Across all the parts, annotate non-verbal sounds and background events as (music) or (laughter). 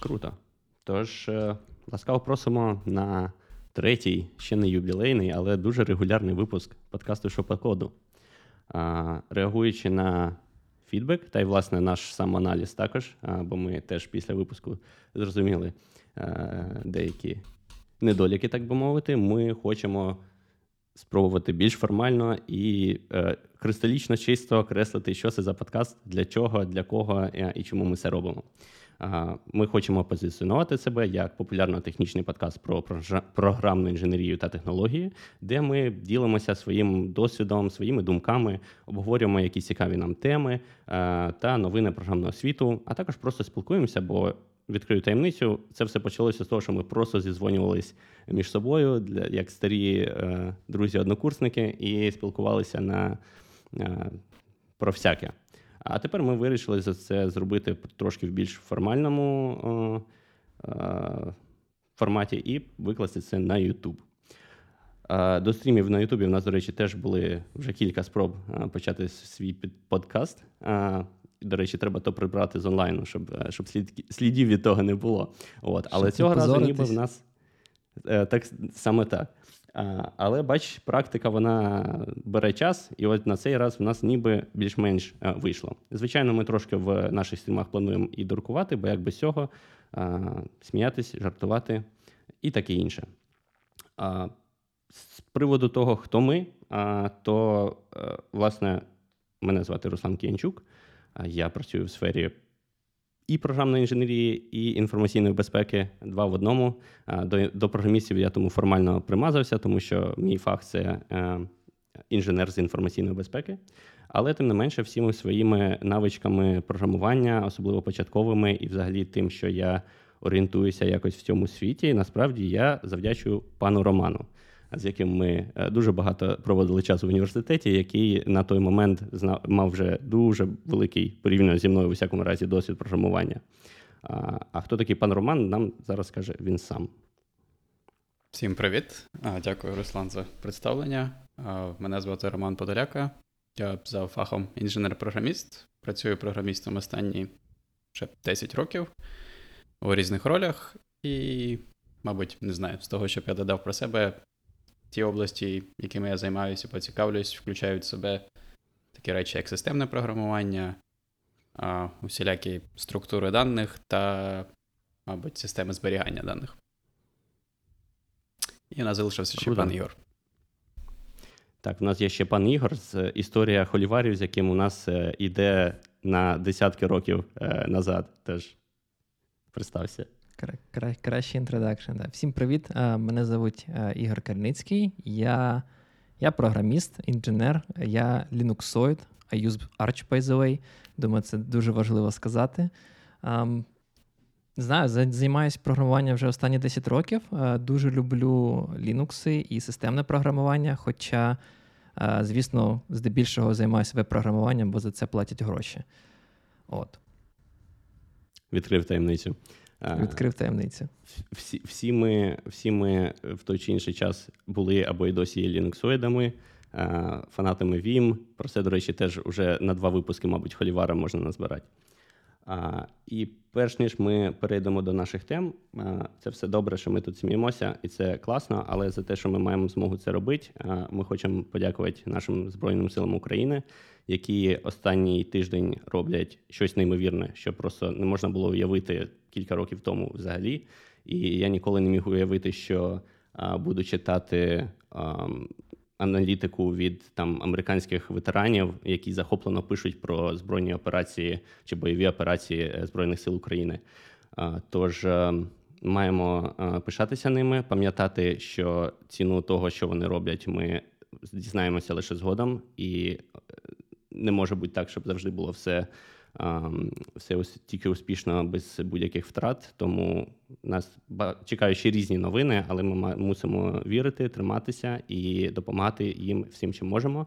Круто. Тож, е, ласкаво просимо на третій, ще не юбілейний, але дуже регулярний випуск подкасту «Що по коду». Реагуючи на фідбек, та й, власне, наш самоаналіз також, бо ми теж після випуску зрозуміли е, деякі недоліки, так би мовити, ми хочемо спробувати більш формально і е, кристалічно чисто окреслити, що це за подкаст, для чого, для кого е, і чому ми це робимо. Ми хочемо позиціонувати себе як популярно-технічний подкаст про програмну інженерію та технології, де ми ділимося своїм досвідом, своїми думками, обговорюємо якісь цікаві нам теми е, та новини програмного світу, а також просто спілкуємося, бо відкрию таємницю. Це все почалося з того, що ми просто зізвонювались між собою, для як старі е, друзі-однокурсники, і спілкувалися на е, про всяке. А тепер ми вирішили за це зробити трошки в більш формальному е, е, форматі і викласти це на YouTube. Е, до стрімів на Ютубі в нас, до речі, теж були вже кілька спроб почати свій подкаст. До речі, треба то прибрати з онлайну, щоб щоб слід, слідів від того не було. От. Але цього разу ніби в нас так саме так. Але бач, практика вона бере час, і от на цей раз в нас ніби більш-менш вийшло. Звичайно, ми трошки в наших стрімах плануємо і дуркувати, бо як без цього сміятись, жартувати і таке інше. З приводу того, хто ми, то власне мене звати Руслан Кіянчук. Я працюю в сфері і програмної інженерії, і інформаційної безпеки два в одному. До до програмістів я тому формально примазався, тому що мій фах це е, інженер з інформаційної безпеки. Але тим не менше, всіми своїми навичками програмування, особливо початковими, і взагалі тим, що я орієнтуюся якось в цьому світі, насправді я завдячую пану Роману з яким ми е, дуже багато проводили часу в університеті, який на той момент мав вже дуже великий порівняно зі мною, у всякому разі, досвід програмування. А хто такий пан Роман, нам зараз скаже він сам. Всім привіт. Дякую, Руслан, за представлення. Мене звати Роман Подоляка. Я за фахом інженер-програміст. Працюю програмістом останні вже 10 років у різних ролях. І, мабуть, не знаю, з того, що я додав про себе, ті області, якими я займаюся, поцікавлюсь, включають в себе такі речі, як системне програмування, усілякі структури даних та, мабуть, системи зберігання даних. І у нас залишився ще пан Ігор. Так, у нас є ще пан Ігор з історія холіварів, з яким у нас е, на десятки років е, назад. Теж представся. Кра- кращий introduction. Да. Всім привіт. Мене звуть Ігор Кальницький. Я я програміст, інженер, я лінуксоїд, I use Arch, by the way. Думаю, це дуже важливо сказати. Знаю, займаюся програмуванням вже останні 10 років. Дуже люблю Linux і системне програмування, хоча, звісно, здебільшого займаюся веб-програмуванням, бо за це платять гроші. От. Відкрив таємницю. Відкрив таємницю. Всі всі, ми всі ми в той чи інший час були або й досі є лінуксоїдами, фанатами Vim. Про це, до речі, теж уже на два випуски, мабуть, холівара можна назбирати. І перш ніж ми перейдемо до наших тем, це все добре, що ми тут сміємося, і це класно. Але за те, що ми маємо змогу це робити, ми хочемо подякувати нашим Збройним силам України, які останній тиждень роблять щось неймовірне, що просто не можна було уявити кілька років тому взагалі. І я ніколи не міг уявити, що буду читати аналітику від там американських ветеранів, які захоплено пишуть про збройні операції чи бойові операції е, Збройних сил України. Тож е, маємо е, пишатися ними, пам'ятати, що ціну того, що вони роблять, ми дізнаємося лише згодом, і не може бути так, щоб завжди було все все тільки успішно без будь-яких втрат. Тому нас чекають ще різні новини, але ми мусимо вірити, триматися і допомагати їм всім, чим можемо.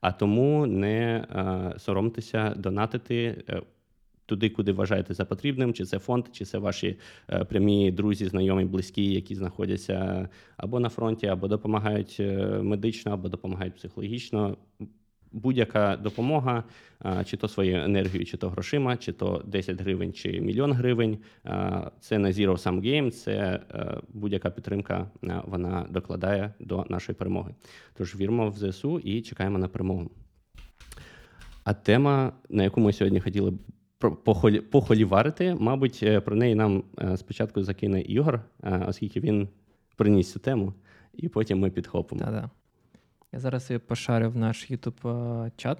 А тому не соромтеся, донатити. Е, туди, куди вважаєте за потрібним, чи це фонд, чи це ваші е, прямі друзі, знайомі, близькі, які знаходяться або на фронті, або допомагають е, медично, або допомагають психологічно будь-яка допомога, чи то своєю енергією, чи то грошима, чи то 10 гривень, чи мільйон гривень. Це не Zero Sum Game, це будь-яка підтримка вона докладає до нашої перемоги. Тож віримо в ЗСУ і чекаємо на перемогу. А тема, на яку ми сьогодні хотіли похоліварити, мабуть, е, про неї нам е, спочатку закине Ігор, е, оскільки він приніс цю тему, і потім ми підхопимо. Да-да. Я зараз її пошарю в наш YouTube чат.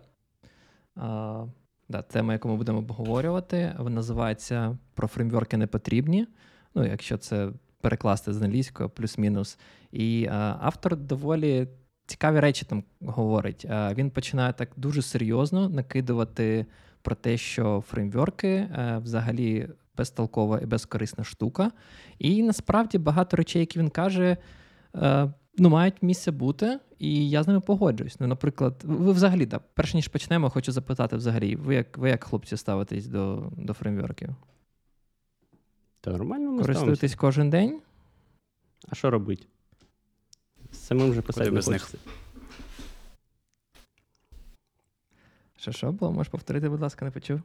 Да, Тема, яку ми будемо обговорювати, вона називається Про фреймворки не потрібні. Ну, якщо це перекласти з англійського, плюс-мінус. І а, автор доволі цікаві речі там говорить. А, Він починає так дуже серйозно накидувати про те, що фреймворки а, взагалі безтолкова і безкорисна штука. І насправді багато речей, які він каже, ну, мають місце бути, і я з ними погоджуюсь. Ну, наприклад, ви взагалі, да, перш ніж почнемо, хочу запитати взагалі, ви як ви як хлопці ставитесь до до фреймворків? Та нормально ми Користуєтесь ставимося. кожен день? А що робити? Самим вже писати без них. Що що було? Можеш повторити, будь ласка, не почув?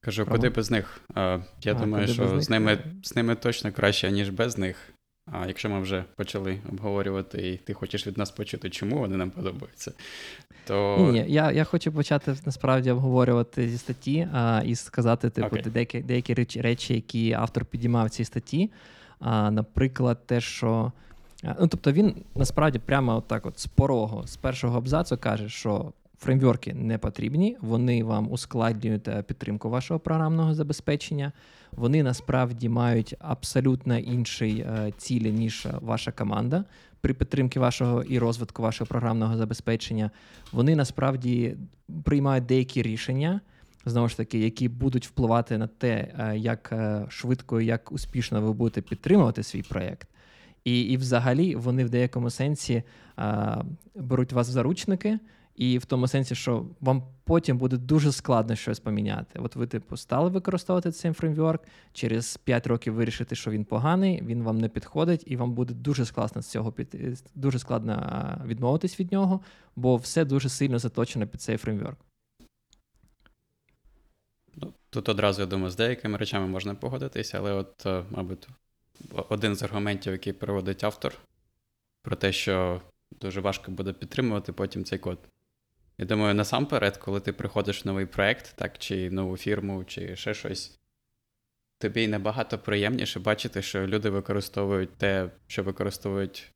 Кажу, Про... куди без них? Я а, думаю, що з ними з ними точно краще, ніж без них. А якщо ми вже почали обговорювати, і ти хочеш від нас почути, чому вони нам подобаються, то ні, ні, я я хочу почати насправді обговорювати зі статті а, і сказати, типу, okay. деякі деякі речі, речі, які автор підіймав в цій статті. А, Наприклад, те, що ну тобто він насправді прямо отак, от з порогу, з першого абзацу каже, що фреймворки не потрібні, вони вам ускладнюють е, підтримку вашого програмного забезпечення. Вони насправді мають абсолютно інший е, цілі, ніж ваша команда при підтримці вашого і розвитку вашого програмного забезпечення. Вони насправді приймають деякі рішення. Знову ж таки, які будуть впливати на те, е, як швидко і як успішно ви будете підтримувати свій проєкт. І і взагалі вони в деякому сенсі а, беруть вас в заручники, і в тому сенсі, що вам потім буде дуже складно щось поміняти. От ви, типу, стали використовувати цей фреймворк, через 5 років вирішити, що він поганий, він вам не підходить, і вам буде дуже складно з цього під дуже складно відмовитись від нього, бо все дуже сильно заточено під цей фреймворк. Ну, тут одразу я думаю, з деякими речами можна погодитися, але, от, е, мабуть, один з аргументів, який проводить автор, про те, що дуже важко буде підтримувати потім цей код. Я думаю, насамперед, коли ти приходиш в новий проект, так, чи нову фірму, чи ще щось, тобі набагато приємніше бачити, що люди використовують те, що використовують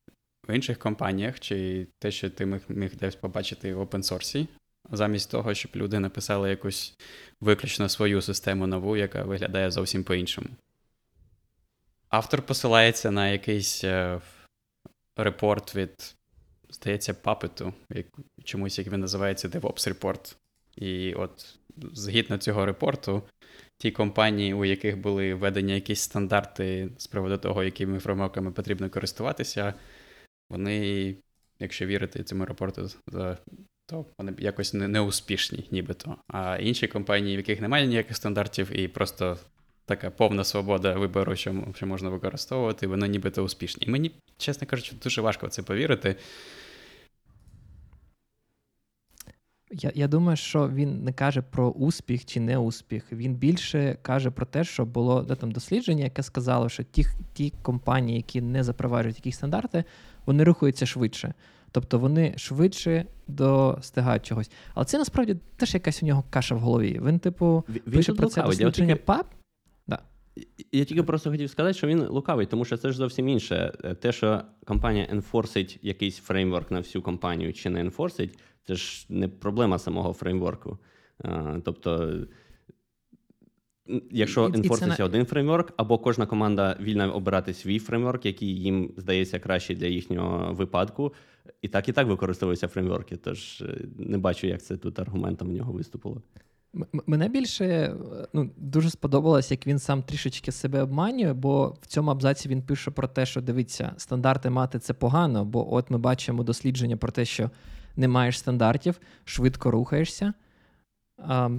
в інших компаніях, чи те, що ти міг, міг десь побачити в source, замість того, щоб люди написали якусь виключно свою систему нову, яка виглядає зовсім по-іншому. Автор посилається на якийсь е, репорт від здається, папету, як, чомусь, як він називається, DevOps Report. І от згідно цього репорту, ті компанії, у яких були введені якісь стандарти з приводу того, якими фреймворками потрібно користуватися, вони, якщо вірити цьому репорту, то вони якось неуспішні, нібито. А інші компанії, в яких немає ніяких стандартів, і просто така повна свобода вибору, що що можна використовувати, вони нібито успішні. І мені, чесно кажучи, дуже важко в це повірити. Я я думаю, що він не каже про успіх чи не успіх. Він більше каже про те, що було де там дослідження, яке сказало, що ті ті компанії, які не запроваджують якісь стандарти, вони рухаються швидше. Тобто вони швидше достигають чогось. Але це насправді теж якась у нього каша в голові. Він, типу, він пише про це дослідження тільки... ПАП. Я тільки просто хотів сказати, що він лукавий, тому що це ж зовсім інше. Те, що компанія енфорсить якийсь фреймворк на всю компанію чи не енфорсить, це ж не проблема самого фреймворку. Тобто, якщо енфорситься один фреймворк, або кожна команда вільна обирати свій фреймворк, який їм здається краще для їхнього випадку, і так і так використовуються фреймворки. Тож е, не бачу, як це тут аргументом в нього виступило. Мене більше ну, дуже сподобалось, як він сам трішечки себе обманює, бо в цьому абзаці він пише про те, що дивіться, стандарти мати це погано, бо от ми бачимо дослідження про те, що не маєш стандартів, швидко рухаєшся. А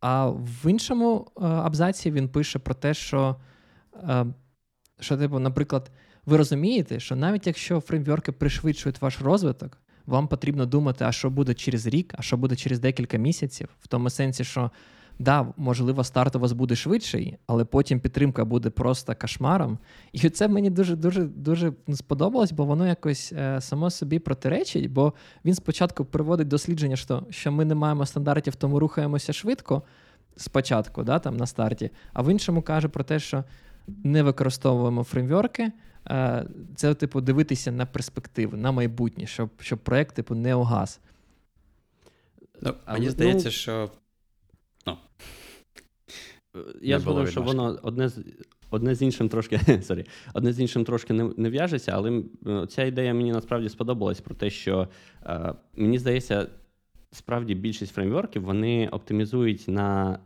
а в іншому абзаці він пише про те, що, що типу, наприклад, ви розумієте, що навіть якщо фреймворки пришвидшують ваш розвиток, вам потрібно думати, а що буде через рік, а що буде через декілька місяців, в тому сенсі, що да, можливо, старт у вас буде швидший, але потім підтримка буде просто кошмаром. І це мені дуже дуже дуже сподобалось, бо воно якось е, само собі протиречить. Бо він спочатку приводить дослідження, що що ми не маємо стандартів, тому рухаємося швидко спочатку, да, там на старті, а в іншому каже про те, що не використовуємо фреймворки. Е, це, типу, дивитися на перспективу, на майбутнє, щоб щоб проект типу, не угас. Ну, Мені ну, здається, що Ну. Я згодом, що воно одне з одне з іншим трошки (laughs) sorry, одне з іншим трошки не не в'яжеться, але ця ідея мені насправді сподобалась про те, що е, мені здається, справді більшість фреймворків вони оптимізують на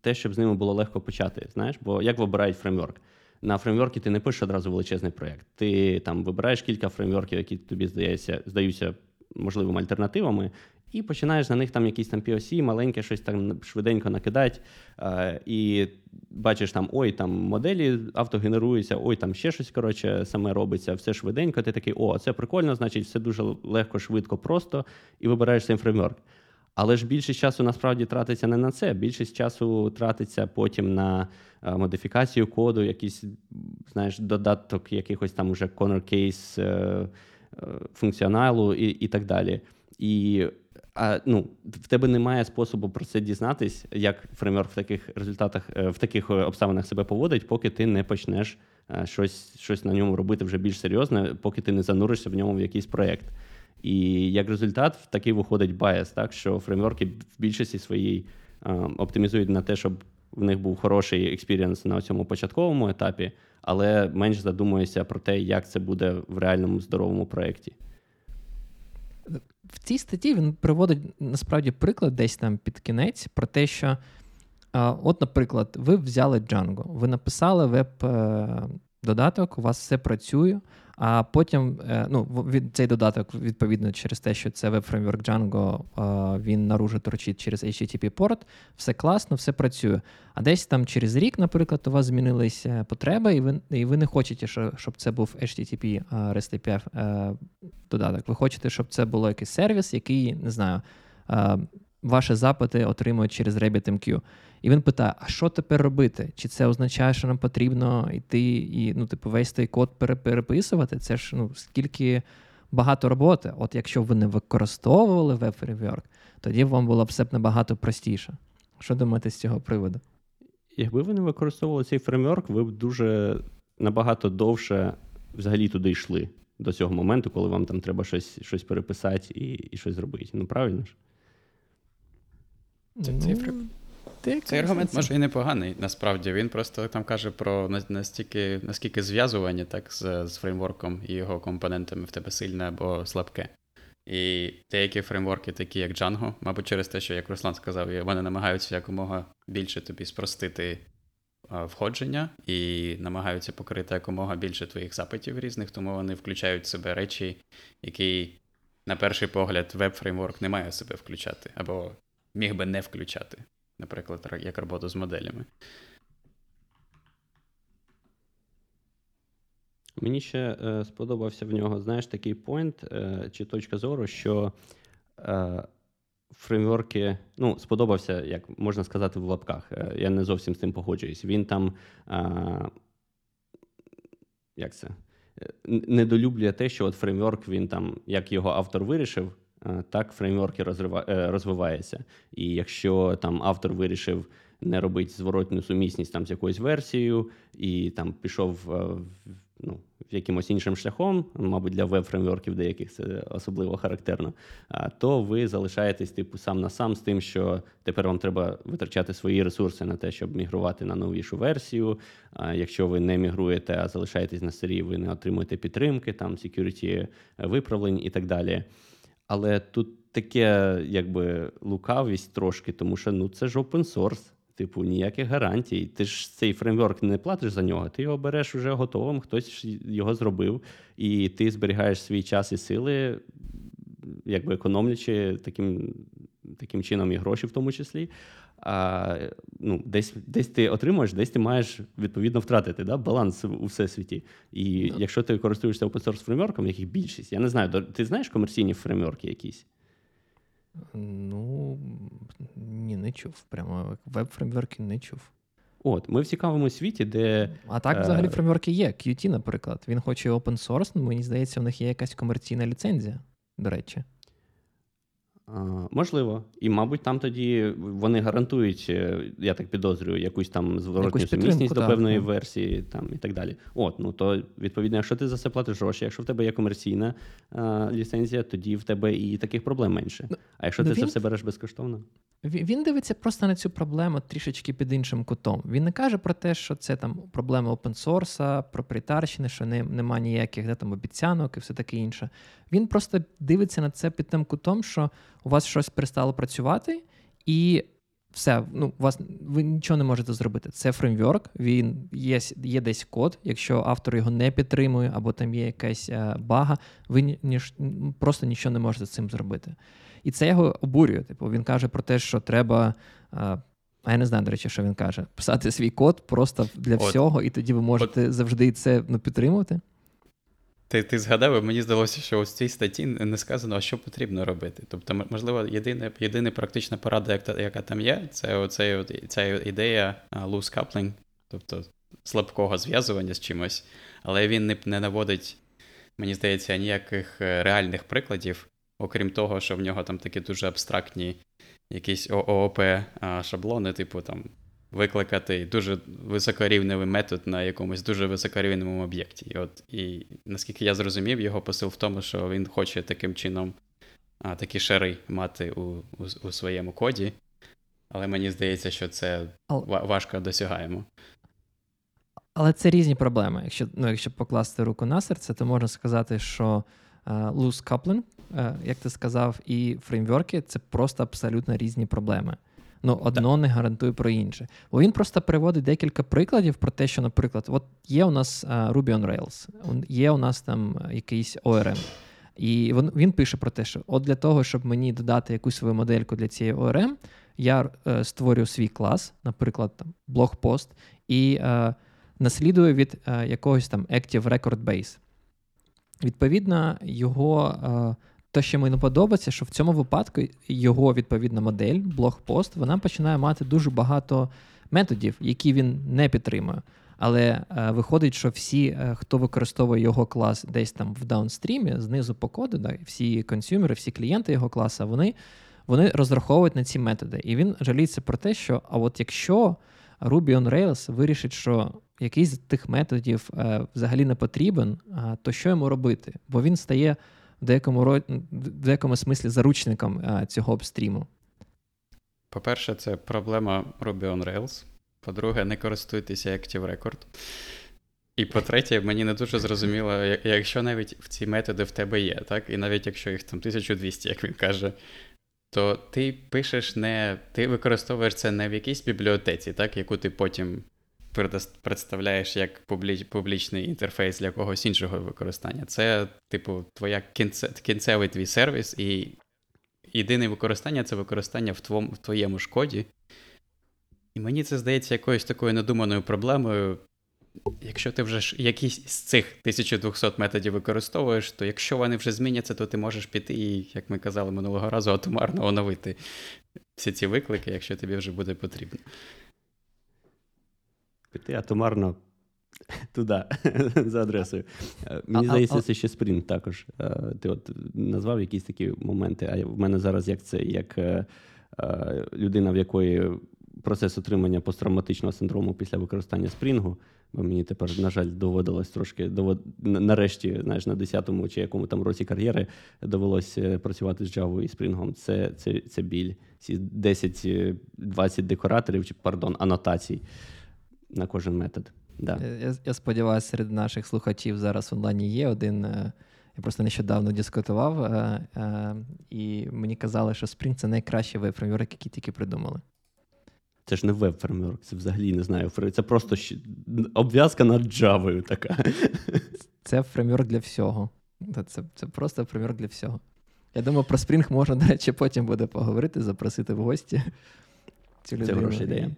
те, щоб з ними було легко почати. Знаєш, бо як вибирають фреймворк? На фреймворкі ти не пишеш одразу величезний проєкт. Ти там вибираєш кілька фреймворків, які тобі здається, здаються можливими альтернативами, і починаєш на них там якісь там POC, маленьке щось там швиденько накидати. Е, і бачиш там, ой, там моделі автогенеруються, ой, там ще щось коротше, саме робиться, все швиденько. Ти такий, о, це прикольно, значить, все дуже легко, швидко, просто, і вибираєш цей фреймворк. Але ж більшість часу насправді тратиться не на це. Більшість часу тратиться потім на е, модифікацію коду, якийсь, знаєш, додаток якихось там уже corner case е, е, функціоналу і, і так далі. І а ну, в тебе немає способу про це дізнатись, як фреймворк в таких результатах, в таких обставинах себе поводить, поки ти не почнеш щось щось на ньому робити вже більш серйозне, поки ти не зануришся в ньому в якийсь проєкт. І як результат, такий виходить bias, так що фреймворки в більшості своїй оптимізують на те, щоб в них був хороший experience на цьому початковому етапі, але менш задумуються про те, як це буде в реальному здоровому проєкті в цій статті він приводить насправді приклад десь там під кінець про те, що, от, наприклад, ви взяли Django, ви написали веб-додаток, у вас все працює. А потім е, ну, від цей додаток, відповідно, через те, що це веб-фреймворк Django, він наружу торчить через HTTP порт, все класно, все працює. А десь там через рік, наприклад, у вас змінилися потреби, і ви і ви не хочете, щоб це був HTTP REST API е, додаток. Ви хочете, щоб це було якийсь сервіс, який не знаю. Ваші запити отримують через RabbitMQ. І він питає: а що тепер робити? Чи це означає, що нам потрібно йти і ну, типу, весь той код переписувати? Це ж ну, скільки багато роботи. От якщо ви не використовували веб-фреймворк, тоді вам було б все б набагато простіше. Що думаєте з цього приводу? Якби ви не використовували цей фреймворк, ви б дуже набагато довше взагалі туди йшли до цього моменту, коли вам там треба щось щось переписати і і щось зробити. Ну, правильно ж? Це цифри. Цей аргумент може і непоганий, насправді. Він просто там каже про настільки, наскільки зв'язування так, з, з фреймворком і його компонентами в тебе сильне або слабке. І деякі фреймворки, такі як Django, мабуть, через те, що, як Руслан сказав, вони намагаються якомога більше тобі спростити входження і намагаються покрити якомога більше твоїх запитів різних, тому вони включають в себе речі, які, на перший погляд, веб-фреймворк не має себе включати, або міг би не включати наприклад, як роботу з моделями. Мені ще е, сподобався в нього, знаєш, такий поінт е, чи точка зору, що е, фреймворки, ну, сподобався, як можна сказати, в лапках. Е, я не зовсім з тим погоджуюсь. Він там. Е, як це? Е, недолюблює те, що от фреймворк, він там, як його автор вирішив, так фреймворки е, розвиваються. І якщо там автор вирішив не робити зворотню сумісність там з якоюсь версією, і там пішов е, ну, якимось іншим шляхом, мабуть, для веб-фреймворків деяких це особливо характерно, то ви залишаєтесь типу сам на сам з тим, що тепер вам треба витрачати свої ресурси на те, щоб мігрувати на новішу версію. Якщо ви не мігруєте, а залишаєтесь на старій, ви не отримуєте підтримки, там security виправлень і так далі. Але тут таке, якби лукавість трошки, тому що ну це ж open source. Типу, ніяких гарантій. Ти ж цей фреймворк не платиш за нього, ти його береш уже готовим, хтось його зробив, і ти зберігаєш свій час і сили, якби економлячи таким таким чином і гроші, в тому числі. а, ну, десь десь ти отримуєш, десь ти маєш відповідно втратити да, баланс у всесвіті. І ну. якщо ти користуєшся open source фреймворком, яких більшість, я не знаю, ти знаєш комерційні фреймворки якісь? Ну, ні, не чув. Прямо веб-фреймворки не чув. От, ми в цікавому світі, де. А так, взагалі, е, фреймворки є. Qt, наприклад. Він хоче open source, але мені здається, в них є якась комерційна ліцензія, до речі. Можливо. І, мабуть, там тоді вони гарантують, е, я так підозрюю, якусь там зворотню сумісність до певної так. версії там, і так далі. От, ну то відповідно, якщо ти за це платиш гроші, якщо в тебе є комерційна а, ліцензія, тоді в тебе і таких проблем менше. Ну, а якщо ну, ти він... це все береш безкоштовно. Він дивиться просто на цю проблему трішечки під іншим кутом. Він не каже про те, що це там проблема опенсорса, проприєтарщини, що не, нема ніяких де, там, обіцянок і все таке інше. Він просто дивиться на це під тим кутом, що у вас щось перестало працювати, і все, ну, у вас ви нічого не можете зробити. Це фреймворк, він є є десь код. Якщо автор його не підтримує, або там є якась е, бага, ви ніж, просто нічого не можете з цим зробити. І це його обурює. Типу, він каже про те, що треба. А, а я не знаю, до речі, що він каже: писати свій код просто для От. всього, і тоді ви можете От. завжди це ну, підтримувати. Ти ти згадав, мені здалося, що у цій статті не сказано, що потрібно робити. Тобто, можливо, єдина єдина практична порада, яка, яка там є, це оцей, ця ідея loose coupling, тобто слабкого зв'язування з чимось, але він не, не наводить, мені здається, ніяких е, реальних прикладів, окрім того, що в нього там такі дуже абстрактні якісь ООП шаблони, типу там викликати дуже високорівневий метод на якомусь дуже високорівневому об'єкті. І от, і наскільки я зрозумів, його посил в тому, що він хоче таким чином а, такі шари мати у, у, у своєму коді. Але мені здається, що це важко досягаємо. Але це різні проблеми. Якщо ну, якщо покласти руку на серце, то можна сказати, що uh, loose coupling, uh, як ти сказав, і фреймворки це просто абсолютно різні проблеми. Ну, одно не гарантує про інше. Бо він просто приводить декілька прикладів про те, що, наприклад, от є у нас uh, Ruby on Rails, є у нас там якийсь ORM. І він, він пише про те, що от для того, щоб мені додати якусь свою модельку для цієї ORM, я е, створюю свій клас, наприклад, там блогпост, і е, наслідую від е, якогось там Active Record Base. Відповідно, його е, те, що мені подобається, що в цьому випадку його відповідна модель, блогпост, вона починає мати дуже багато методів, які він не підтримує. Але е, виходить, що всі, е, хто використовує його клас десь там в даунстрімі, знизу по коду, да, всі консюмери, всі клієнти його класу, вони вони розраховують на ці методи. І він жаліється про те, що а от якщо Ruby on Rails вирішить, що якийсь з тих методів е, взагалі не потрібен, то що йому робити? Бо він стає в деякому в деякому смислі заручником а, цього обстріму? По-перше, це проблема Ruby on Rails. По-друге, не користуйтеся Active Record. І по-третє, мені не дуже зрозуміло, якщо навіть ці методи в тебе є, так? І навіть якщо їх там 1200, як він каже, то ти пишеш не. Ти використовуєш це не в якійсь бібліотеці, так, яку ти потім представляєш як публіч, публічний інтерфейс для когось іншого використання. Це, типу, твоя кінце, кінцевий твій сервіс, і єдине використання це використання в, твом, в твоєму шкоді. І мені це здається якоюсь такою надуманою проблемою. Якщо ти вже якісь з цих 1200 методів використовуєш, то якщо вони вже зміняться, то ти можеш піти і, як ми казали минулого разу, атомарно оновити всі ці виклики, якщо тобі вже буде потрібно піти атомарно (laughs) туди, (laughs) за адресою. Е, мені а, здається, а, це ще спринт також. Е, ти от назвав якісь такі моменти, а в мене зараз як це, як е, людина, в якої процес отримання посттравматичного синдрому після використання спрінгу. Бо мені тепер, на жаль, доводилось трошки довод... нарешті, знаєш, на 10-му чи якому там році кар'єри довелось працювати з Java і спрінгом. Це це, це біль. Ці 10-20 декораторів, чи пардон, анотацій на кожен метод. Да. Е, я я сподіваюся, серед наших слухачів зараз в онлайні є один. Е, я просто нещодавно дискутував, е, і мені казали, що Spring це найкращий веб-фреймворк, який тільки придумали. Це ж не веб-фреймворк, це взагалі не знаю. Це просто обв'язка над Java така. Це фреймворк для всього. Це це просто фреймворк для всього. Я думаю, про Spring можна, до речі, потім буде поговорити, запросити в гості. цю людину. Це хороша ідея.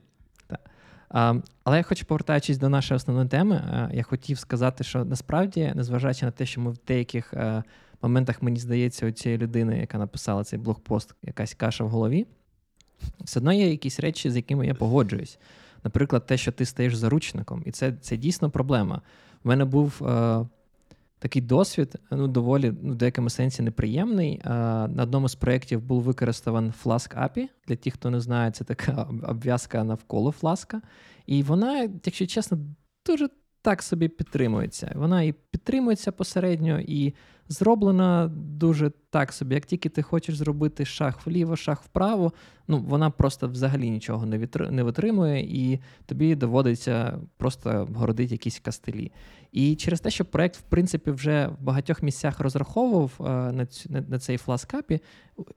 Але я хочу повертаючись до нашої основної теми, я хотів сказати, що насправді, незважаючи на те, що ми в деяких е, моментах, мені здається, у цієї людини, яка написала цей блогпост, якась каша в голові, все одно є якісь речі, з якими я погоджуюсь. Наприклад, те, що ти стаєш заручником, і це це дійсно проблема. У мене був е, такий досвід, ну доволі ну, в деякому сенсі неприємний. А, на одному з проєктів був використаний Flask API. Для тих, хто не знає, це така обв'язка навколо фласка. І вона, якщо чесно, дуже так собі підтримується. Вона і підтримується посередньо, і зроблена дуже так собі. Як тільки ти хочеш зробити шаг вліво, шаг вправо, ну вона просто взагалі нічого не витр... не витримує, і тобі доводиться просто городити якісь кастелі. І через те, що проект, в принципі, вже в багатьох місцях розраховував е, на цю, на цей фласкапі,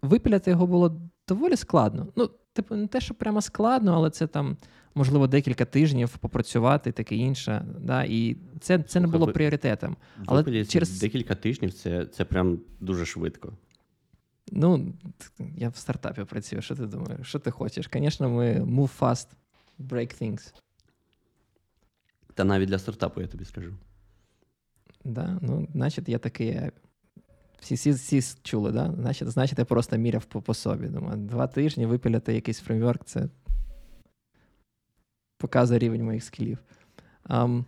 випіляти його було доволі складно. Ну, типу, не те, що прямо складно, але це там можливо, декілька тижнів попрацювати, таке інше. Да? І це це не було пріоритетом. Але через декілька тижнів це це прям дуже швидко. Ну, я в стартапі працюю. Що ти думаєш? Що ти хочеш? Звісно, ми move fast, break things. Та навіть для стартапу я тобі скажу. Да? Ну, значить, я такий. Всі всі, всі чули, да? Значить, значить, я просто міряв по, по собі. Думаю, два тижні випіляти якийсь фреймворк це показує рівень моїх скілів. Um,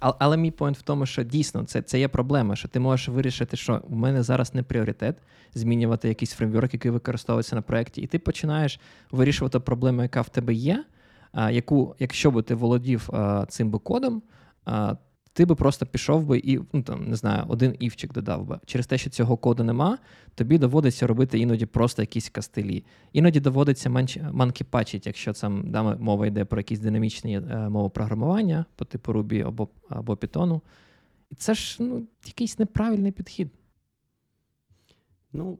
але мій поінт в тому, що дійсно це це є проблема, що ти можеш вирішити, що в мене зараз не пріоритет змінювати якийсь фреймворк, який використовується на проєкті, і ти починаєш вирішувати проблему, яка в тебе є, а, яку, якщо би ти володів а, цим би кодом, а, ти би просто пішов би і ну там не знаю, один івчик додав би. Через те, що цього коду нема, тобі доводиться робити іноді просто якісь кастелі. Іноді доводиться манкіпачити, якщо там да, мова йде про якісь динамічні е, мови програмування по типу Ruby або або Python. І це ж ну, якийсь неправильний підхід. Ну,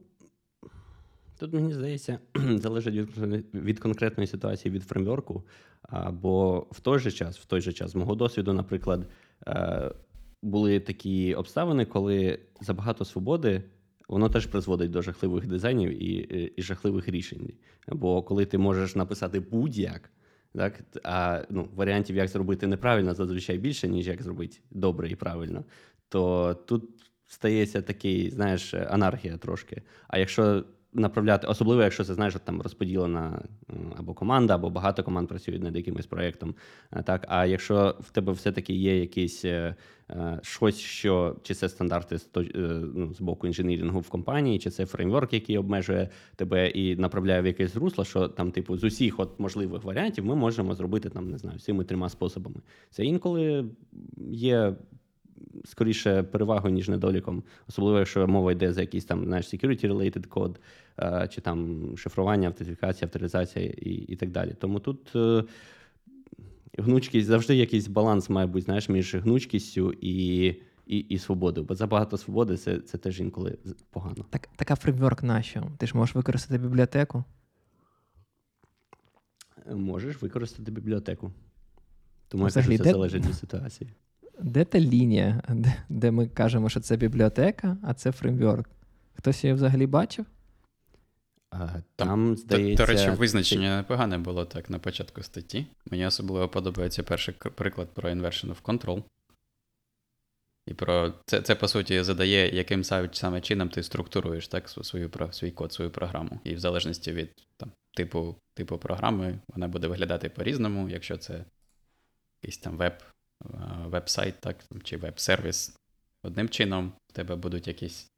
тут мені здається, (clears throat) залежить від від конкретної ситуації від фреймворку. Бо в той же час, в той же час, з мого досвіду, наприклад. Е, були такі обставини, коли забагато свободи. Воно теж призводить до жахливих дизайнів і і жахливих рішень. Бо коли ти можеш написати будь-як, так, а ну, варіантів, як зробити неправильно, зазвичай більше, ніж як зробити добре і правильно, то тут стається такий, знаєш, анархія трошки. А якщо направляти, особливо, якщо це знаєш, там розподілена або команда, або багато команд працюють над якимось проєктом. Е, так, а якщо в тебе все-таки є якийсь е, е, щось, що чи це стандарти ну, з боку інженірінгу в компанії, чи це фреймворк, який обмежує тебе і направляє в якесь русло, що там, типу, з усіх от можливих варіантів ми можемо зробити там, не знаю, цими трьома способами. Це інколи є скоріше перевагою, ніж недоліком. Особливо, якщо мова йде за якийсь там знаєш, security-related код, е, чи там шифрування, автентифікація, авторизація і і так далі. Тому тут е, гнучкість завжди якийсь баланс має бути знаєш, між гнучкістю і і, і свободою. Бо забагато свободи це це теж інколи погано. Так, Така фреймворк нащо? Ти ж можеш використати бібліотеку? Можеш використати бібліотеку. Тому я кажу, це де... залежить від ситуації де та лінія, де, де ми кажемо, що це бібліотека, а це фреймворк? Хтось її взагалі бачив? А, Там, здається... До речі, визначення непогане було так на початку статті. Мені особливо подобається перший приклад про inversion of control. І про це, це, по суті, задає, яким саме чином ти структуруєш так, свою, свій код, свою програму. І в залежності від там, типу типу програми, вона буде виглядати по-різному, якщо це якийсь там веб веб-сайт, так, чи веб-сервіс. Одним чином, в тебе будуть якісь,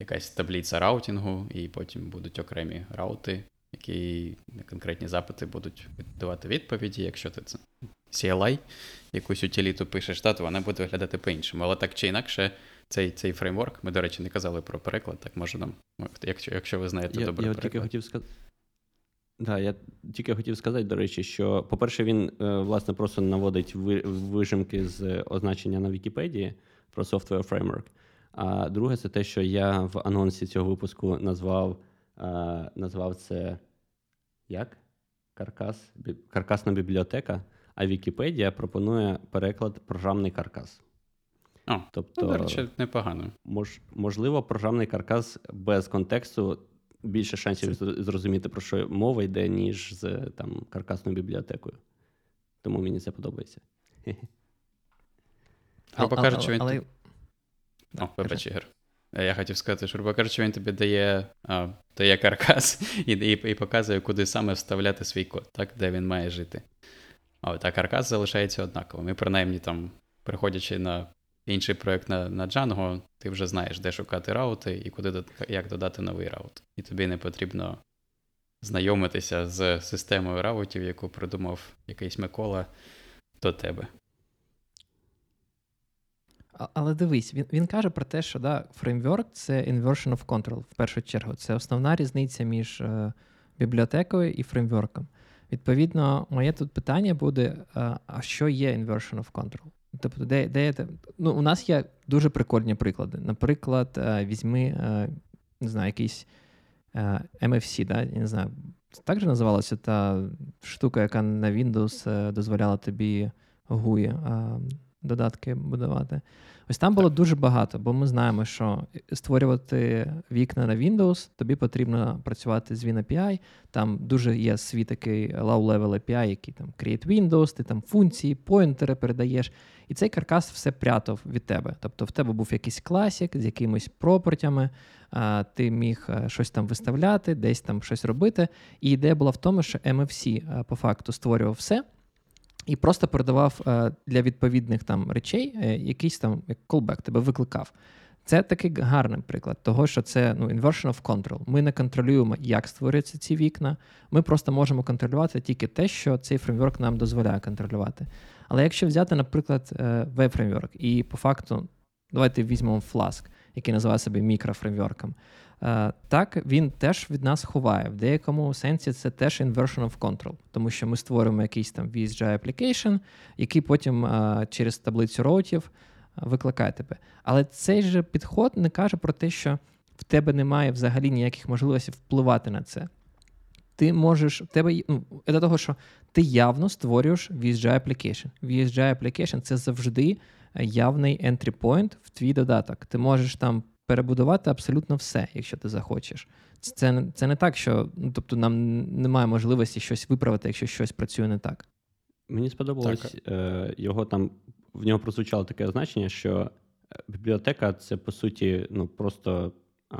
якась таблиця раутингу, і потім будуть окремі раути, які на конкретні запити будуть давати відповіді. Якщо ти це CLI, якусь утиліту пишеш, то вона буде виглядати по-іншому. Але так чи інакше, цей цей фреймворк, ми, до речі, не казали про переклад, так може нам, якщо якщо ви знаєте я, добре. Я тільки хотів сказати. Да, я тільки хотів сказати, до речі, що, по-перше, він е, власне просто наводить вижимки з означення на Вікіпедії про Software Framework. А друге, це те, що я в анонсі цього випуску назвав е, назвав це як? Каркас, Каркасна бібліотека, а Вікіпедія пропонує переклад програмний каркас. О, тобто, ну, до речі, непогано. Мож, Можливо, програмний каркас без контексту більше шансів зрозуміти, про що мова йде, ніж з там, каркасною бібліотекою. Тому мені це подобається. (laughs) Грубо кажучи, він. Але... О, вибач, Ігор. Я хотів сказати, що грубо кажучи, він тобі дає а, дає каркас (laughs) і, і і, показує, куди саме вставляти свій код, так, де він має жити. А от, а каркас залишається однаковим. І принаймні, там, приходячи на інший проєкт на на Django, ти вже знаєш, де шукати раути і куди як додати новий раут. І тобі не потрібно знайомитися з системою раутів, яку придумав якийсь Микола до тебе. Але дивись, він він каже про те, що да, фреймворк це inversion of control в першу чергу. Це основна різниця між е, бібліотекою і фреймворком. Відповідно, моє тут питання буде: е, а що є inversion of control? Тобто, де де ну, у нас є дуже прикольні приклади. Наприклад, е, візьми е, не знаю, якийсь е, MFC, да? я не знаю, так же називалася та штука, яка на Windows дозволяла тобі GUI додатки будувати. Ось там було дуже багато, бо ми знаємо, що створювати вікна на Windows, тобі потрібно працювати з WinAPI. Там дуже є свій такий low-level API, який там Create Windows, ти там функції, поінтери передаєш. І цей каркас все прятав від тебе. Тобто в тебе був якийсь класік з якимись пропортями, ти міг е, щось там виставляти, десь там щось робити. І ідея була в тому, що MFC е, по факту створював все і просто передавав е, для відповідних там речей е, якийсь там як callback, тебе викликав. Це такий гарний приклад того, що це ну, inversion of control. Ми не контролюємо, як створюються ці вікна. Ми просто можемо контролювати тільки те, що цей фреймворк нам дозволяє контролювати. Але якщо взяти, наприклад, веб-фреймворк, і по факту, давайте візьмемо Flask, який називає себе мікрофреймворком. Е, так, він теж від нас ховає. В деякому сенсі це теж inversion of control, тому що ми створюємо якийсь там VSGI application, який потім е, через таблицю роутів е, викликає тебе. Але цей же підход не каже про те, що в тебе немає взагалі ніяких можливостей впливати на це. Ти можеш, в тебе ну, це того, що ти явно створюєш VSGI application. VSGI application – це завжди явний entry point в твій додаток. Ти можеш там перебудувати абсолютно все, якщо ти захочеш. Це це не так, що ну, тобто нам немає можливості щось виправити, якщо щось працює не так. Мені сподобалось е, його там, в нього прозвучало таке значення, що е, бібліотека це по суті ну, просто а,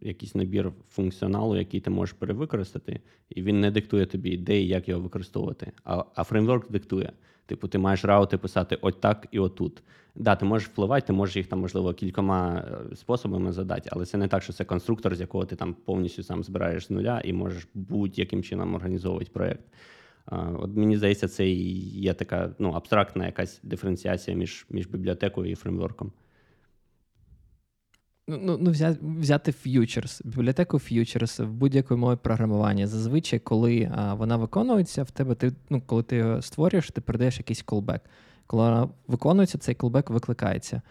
якийсь набір функціоналу, який ти можеш перевикористати, і він не диктує тобі ідеї, як його використовувати. А а фреймворк диктує. Типу, ти маєш раути писати от так і отут. Да, ти можеш впливати, ти можеш їх там, можливо, кількома е, способами задати, але це не так, що це конструктор, з якого ти там повністю сам збираєш з нуля і можеш будь-яким чином організовувати проєкт. От Мені здається, це є така ну, абстрактна якась диференціація між, між бібліотекою і фреймворком. Ну, ну, ну взяти ф'ючерс, бібліотеку ф'ючерс в будь-якої мові програмування. Зазвичай, коли а, вона виконується, в тебе ти, ну, коли ти його створюєш, ти передаєш якийсь колбек. Коли вона виконується, цей колбек викликається.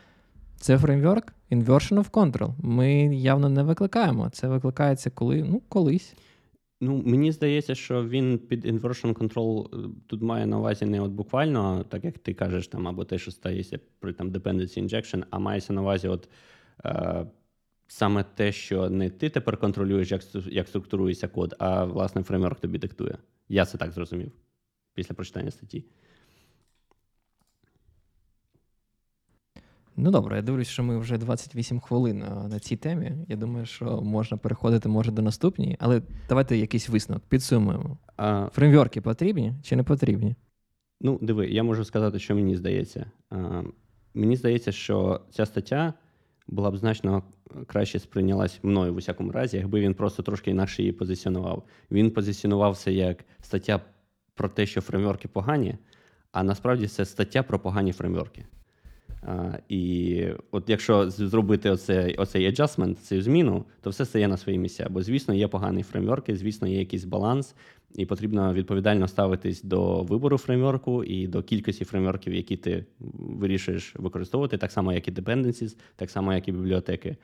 Це фреймворк inversion of control. Ми явно не викликаємо. Це викликається коли, ну, колись. Ну, мені здається, що він під inversion control е, тут має на увазі не от буквально, так як ти кажеш, там, або те, що стається при там dependency injection, а мається на увазі, от. Е, саме те, що не ти тепер контролюєш, як як структурується код, а власне фреймворк тобі диктує. Я це так зрозумів після прочитання статті. Ну добре, я дивлюсь, що ми вже 28 хвилин на цій темі. Я думаю, що можна переходити може до наступної, але давайте якийсь висновок підсумуємо. А... Фреймворки потрібні чи не потрібні? Ну, диви, я можу сказати, що мені здається. А, Мені здається, що ця стаття була б значно краще сприйнялась мною в усякому разі, якби він просто трошки інакше її позиціонував. Він позиціонувався як стаття про те, що фреймворки погані, а насправді це стаття про погані фреймворки. А, І от якщо зробити оцей оцей adjustment, цю зміну, то все стає на свої місця. Бо, звісно, є погані фреймворки, звісно, є якийсь баланс, і потрібно відповідально ставитись до вибору фреймворку і до кількості фреймворків, які ти вирішуєш використовувати, так само, як і dependencies, так само, як і бібліотеки.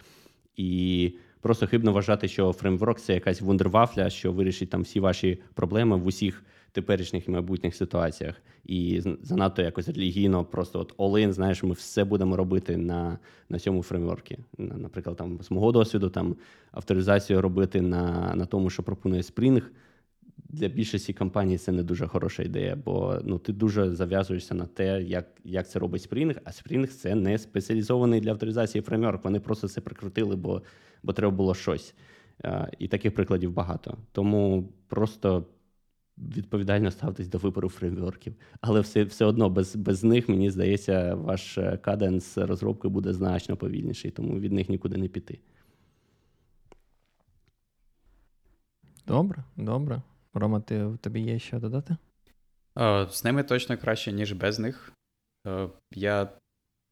І просто хибно вважати, що фреймворк це якась вундервафля, що вирішить там всі ваші проблеми в усіх теперішніх і майбутніх ситуаціях. І занадто якось релігійно, просто от all-in, знаєш, ми все будемо робити на на цьому фреймворкі. Наприклад, там з мого досвіду там авторизацію робити на на тому, що пропонує Spring, для більшості компаній це не дуже хороша ідея, бо ну, ти дуже зав'язуєшся на те, як як це робить Spring, а Spring це не спеціалізований для авторизації фреймворк. Вони просто це прикрутили, бо бо треба було щось. І таких прикладів багато. Тому просто відповідально ставтесь до вибору фреймворків. Але все все одно без без них, мені здається, ваш каденс розробки буде значно повільніший, тому від них нікуди не піти. Добре, добре. Рома, ти, тобі є що додати? З ними точно краще, ніж без них. Я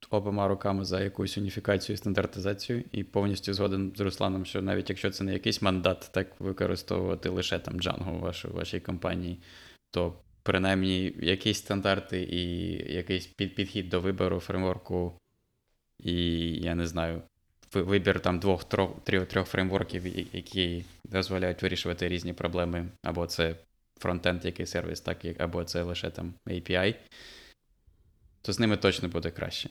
обома руками за якусь уніфікацію і стандартизацію, і повністю згоден з Русланом, що навіть якщо це не якийсь мандат, так використовувати лише там Django в вашій компанії, то принаймні якісь стандарти і якийсь підхід до вибору фреймворку, і я не знаю, вибір там двох трьох фреймворків, які дозволяють вирішувати різні проблеми, або це фронтенд, який сервіс, так, або це лише там API, то з ними точно буде краще.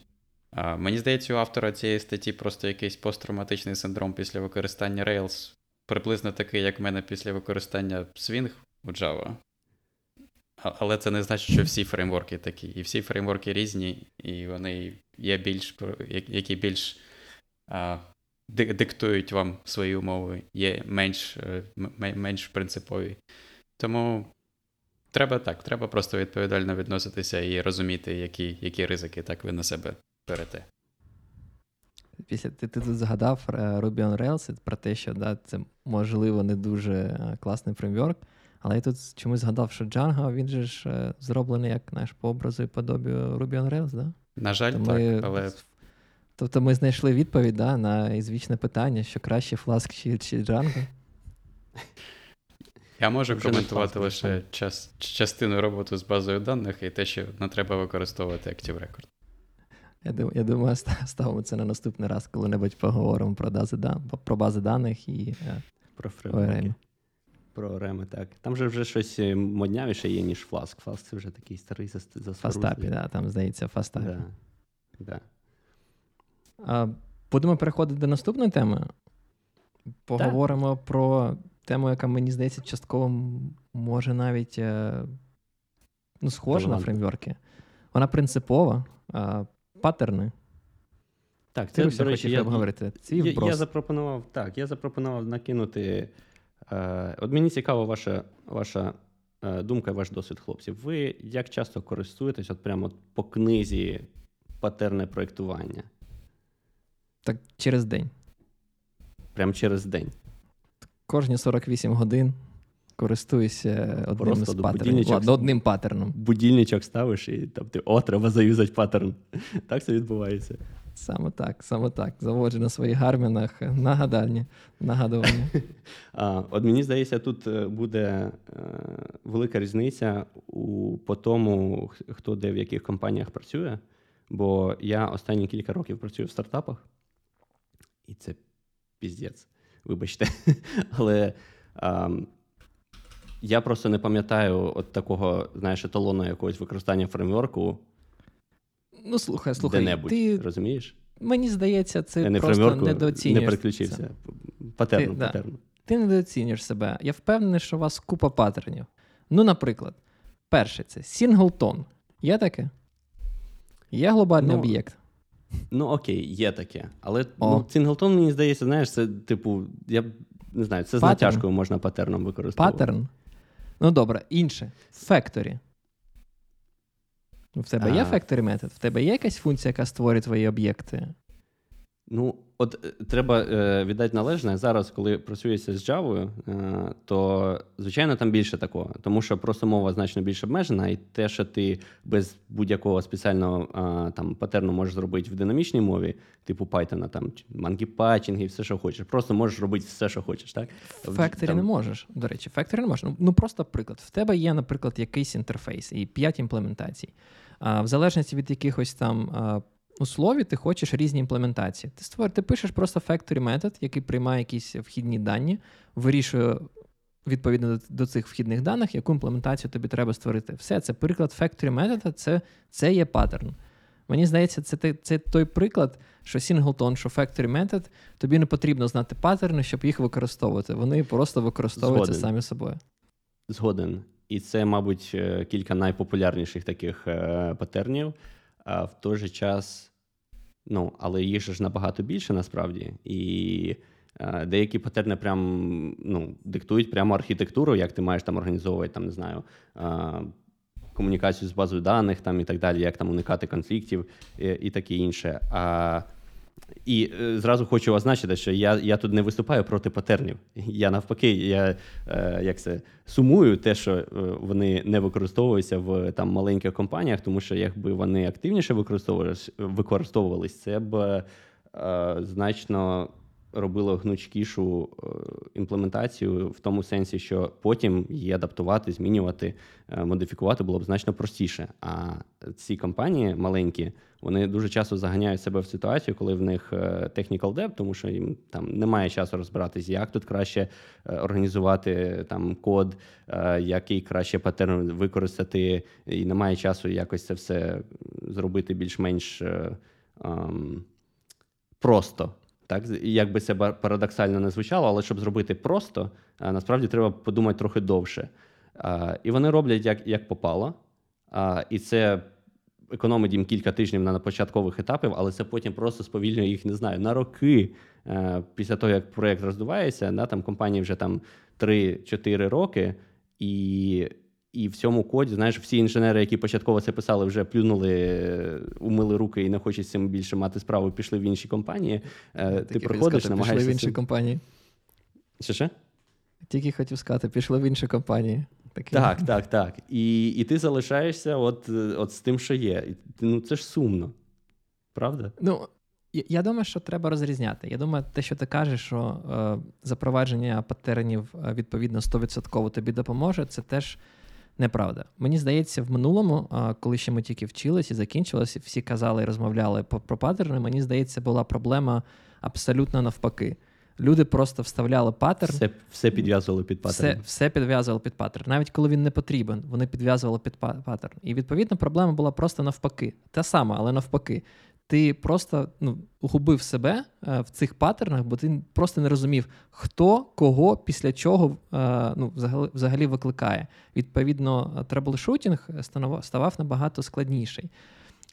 Мені здається, у автора цієї статті просто якийсь посттравматичний синдром після використання Rails, приблизно такий, як в мене після використання Swing у Java. Але це не значить, що всі фреймворки такі. І всі фреймворки різні, і вони є більш які більш а, диктують вам свої умови, є менш, е, менш принципові. Тому треба так, треба просто відповідально відноситися і розуміти, які які ризики так ви на себе берете. Після ти, ти тут згадав е, Ruby on Rails про те, що да, це можливо не дуже е, класний фреймворк, але я тут чомусь згадав, що Django, він же ж зроблений як наш по образу і подобію Ruby on Rails, да? На жаль, То так, ми... але Тобто ми знайшли відповідь да, на ізвічне питання, що краще Flask чи, чи Django? Я можу коментувати лише час, частину роботи з базою даних і те, що не треба використовувати Active Record. Я думаю, (laughs) я думаю, ставимо це на наступний раз, коли-небудь поговоримо про бази, про бази даних і е, про фреймворки. Про реми, так. Там же вже щось е, моднявіше є, ніж Flask. Flask це вже такий старий засорузний. Фастапі, да, там, здається, Фастапі. Да. Да. Будемо переходити до наступної теми. Поговоримо так. про тему, яка, мені здається, частково може навіть е, ну, схожа на фреймворки. Вона принципова, паттерни. Так, це, до речі, я, обговорити. Ці я, я запропонував так, я запропонував накинути. Е, От мені цікава ваша ваша е, думка ваш досвід, хлопців. Ви як часто користуєтесь от прямо по книзі патерне проєктування? Так через день. Прямо через день. Кожні 48 годин користуюся одним з паттернів. Ладно, одним паттерном. Будільничок ставиш і там ти о, треба заюзати паттерн. (laughs) Так це відбувається. Саме так, саме так. Заводжу на своїх гармінах нагадання, нагадування. (laughs) А, От мені здається, тут е, буде е, велика різниця у, по тому, хто де в яких компаніях працює. Бо я останні кілька років працюю в стартапах і це піздець, вибачте. (laughs) Але а, я просто не пам'ятаю от такого, знаєш, еталону якогось використання фреймворку. Ну, слухай, слухай. Де-небудь, ти... розумієш? Мені здається, це я не просто недооцінюєш. Не переключився. Патерну, ти, патерну. Да. Ти недооцінюєш себе. Я впевнений, що у вас купа паттернів. Ну, наприклад, перше це сінглтон. Є таке? Є глобальний ну, об'єкт. Ну, окей, є таке. Але ну, Сінглтон, мені здається, знаєш, це, типу, я не знаю, це з натяжкою можна патерном використовувати. Паттерн? Ну, добре, інше. Factory. В тебе є factory метод? В тебе є якась функція, яка створює твої об'єкти? Ну, от е, треба е, віддати належне. Зараз, коли працюється з Java, е, то звичайно там більше такого, тому що просто мова значно більш обмежена, і те, що ти без будь-якого спеціального е, там патерну можеш зробити в динамічній мові, типу Python, там мангі-патчинг і все, що хочеш. Просто можеш робити все, що хочеш. так? В Factory там... не можеш. До речі, Factory не можеш. Ну, ну просто приклад. В тебе є, наприклад, якийсь інтерфейс і 5 імплементацій. А, В залежності від якихось там у слові ти хочеш різні імплементації. Ти створ, ти пишеш просто factory метод, який приймає якісь вхідні дані, вирішує відповідно до цих вхідних даних, яку імплементацію тобі треба створити. Все, це приклад factory метода, це це є паттерн. Мені здається, це це той приклад, що Singleton, що Factory Method, тобі не потрібно знати паттерни, щоб їх використовувати. Вони просто використовуються Згоден. самі собою. Згоден. І це, мабуть, е, кілька найпопулярніших таких е, патернів. А в той же час, ну, але їжі ж набагато більше насправді. І е, деякі патерни прям ну, диктують прямо архітектуру, як ти маєш там організовувати, там, не знаю. Е, комунікацію з базою даних там і так далі, як там уникати конфліктів і, і таке інше. А, І е, зразу хочу означити, що я я тут не виступаю проти патернів. Я навпаки, я е, як це сумую те, що е, вони не використовуються в там маленьких компаніях, тому що якби вони активніше використовувалися, використовувались, це б е, значно робило гнучкішу е, імплементацію в тому сенсі, що потім її адаптувати, змінювати, е, модифікувати було б значно простіше. А ці компанії маленькі, вони дуже часто заганяють себе в ситуацію, коли в них е, technical debt, тому що їм там немає часу розбиратись, як тут краще організувати там код, який краще патерн використати, і немає часу якось це все зробити більш-менш. Um, просто так, як би це парадоксально не звучало, але щоб зробити просто, насправді треба подумати трохи довше. І вони роблять як як попало. І це економить їм кілька тижнів на початкових етапів, але це потім просто сповільнює їх, не знаю, на роки після того, як проєкт роздувається, да, там компанії вже там 3-4 роки. І і в цьому коді, знаєш, всі інженери, які початково це писали, вже плюнули, умили руки і не хочуть з цим більше мати справу, пішли в інші компанії. Е, Ти приходиш, сказати, намагаєшся... Пішли в інші компанії. Що ще? Тільки хотів сказати, пішли в інші компанії. Такі. Так, так, так. І і ти залишаєшся от от з тим, що є. Ну, Це ж сумно. Правда? Ну, я думаю, що треба розрізняти. Я думаю, те, що ти кажеш, що е, запровадження патернів е, відповідно 100% тобі допоможе, це теж неправда. Мені здається, в минулому, коли ще ми тільки вчилися і закінчилися, всі казали і розмовляли про паттерни. Мені здається, була проблема абсолютно навпаки. Люди просто вставляли паттерн. Все все підв'язували під паттерн. Все все підв'язували під паттерн. Навіть коли він не потрібен, вони підв'язували під паттерн. І відповідно проблема була просто навпаки. Та сама, але навпаки ти просто ну, губив себе е, в цих паттернах, бо ти просто не розумів, хто кого після чого е, ну, взагалі, взагалі викликає. Відповідно, troubleshooting ставав набагато складніший.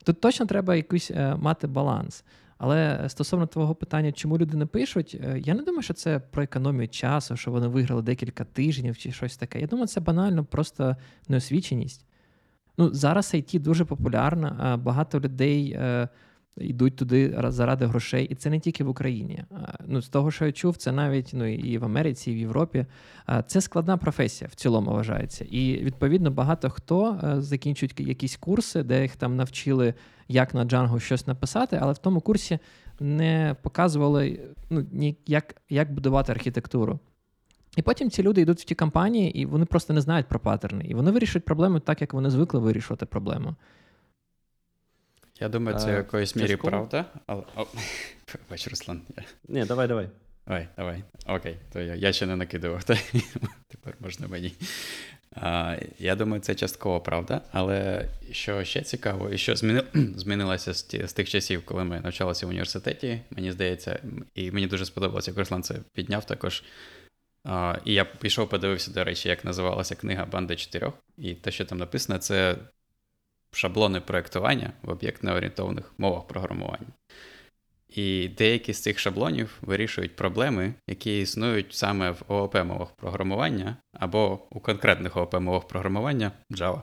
Тут точно треба якийсь е, мати баланс. Але стосовно твого питання, чому люди не пишуть, я не думаю, що це про економію часу, що вони виграли декілька тижнів чи щось таке. Я думаю, це банально просто неосвіченість. Ну, Зараз IT дуже популярна, багато людей йдуть туди заради грошей, і це не тільки в Україні. Ну з того, що я чув, це навіть ну і в Америці, і в Європі. Це складна професія в цілому вважається. І відповідно багато хто закінчують якісь курси, де їх там навчили, як на Django щось написати, але в тому курсі не показували ну, як, як будувати архітектуру. І потім ці люди йдуть в ті компанії, і вони просто не знають про паттерни. І вони вирішують проблему так, як вони звикли вирішувати проблему. Я думаю, це в якоїсь мірі правда. Але... (laughs) Бач, Руслан. Я... Ні, давай, давай. Давай, давай. Окей, то я я ще не накидував, то (laughs) тепер можна мені. А, Я думаю, це частково правда. Але що ще цікаво, і що зміни... (clears throat) змінилося з, ті, з тих часів, коли ми навчалися в університеті, мені здається, і мені дуже сподобалося, як Руслан це підняв також. А, І я пішов, подивився, до речі, як називалася книга Банда чотирьох. І те, що там написано, це шаблони проєктування в об'єктно-орієнтованих мовах програмування. І деякі з цих шаблонів вирішують проблеми, які існують саме в ООП-мовах програмування або у конкретних ООП-мовах програмування Java.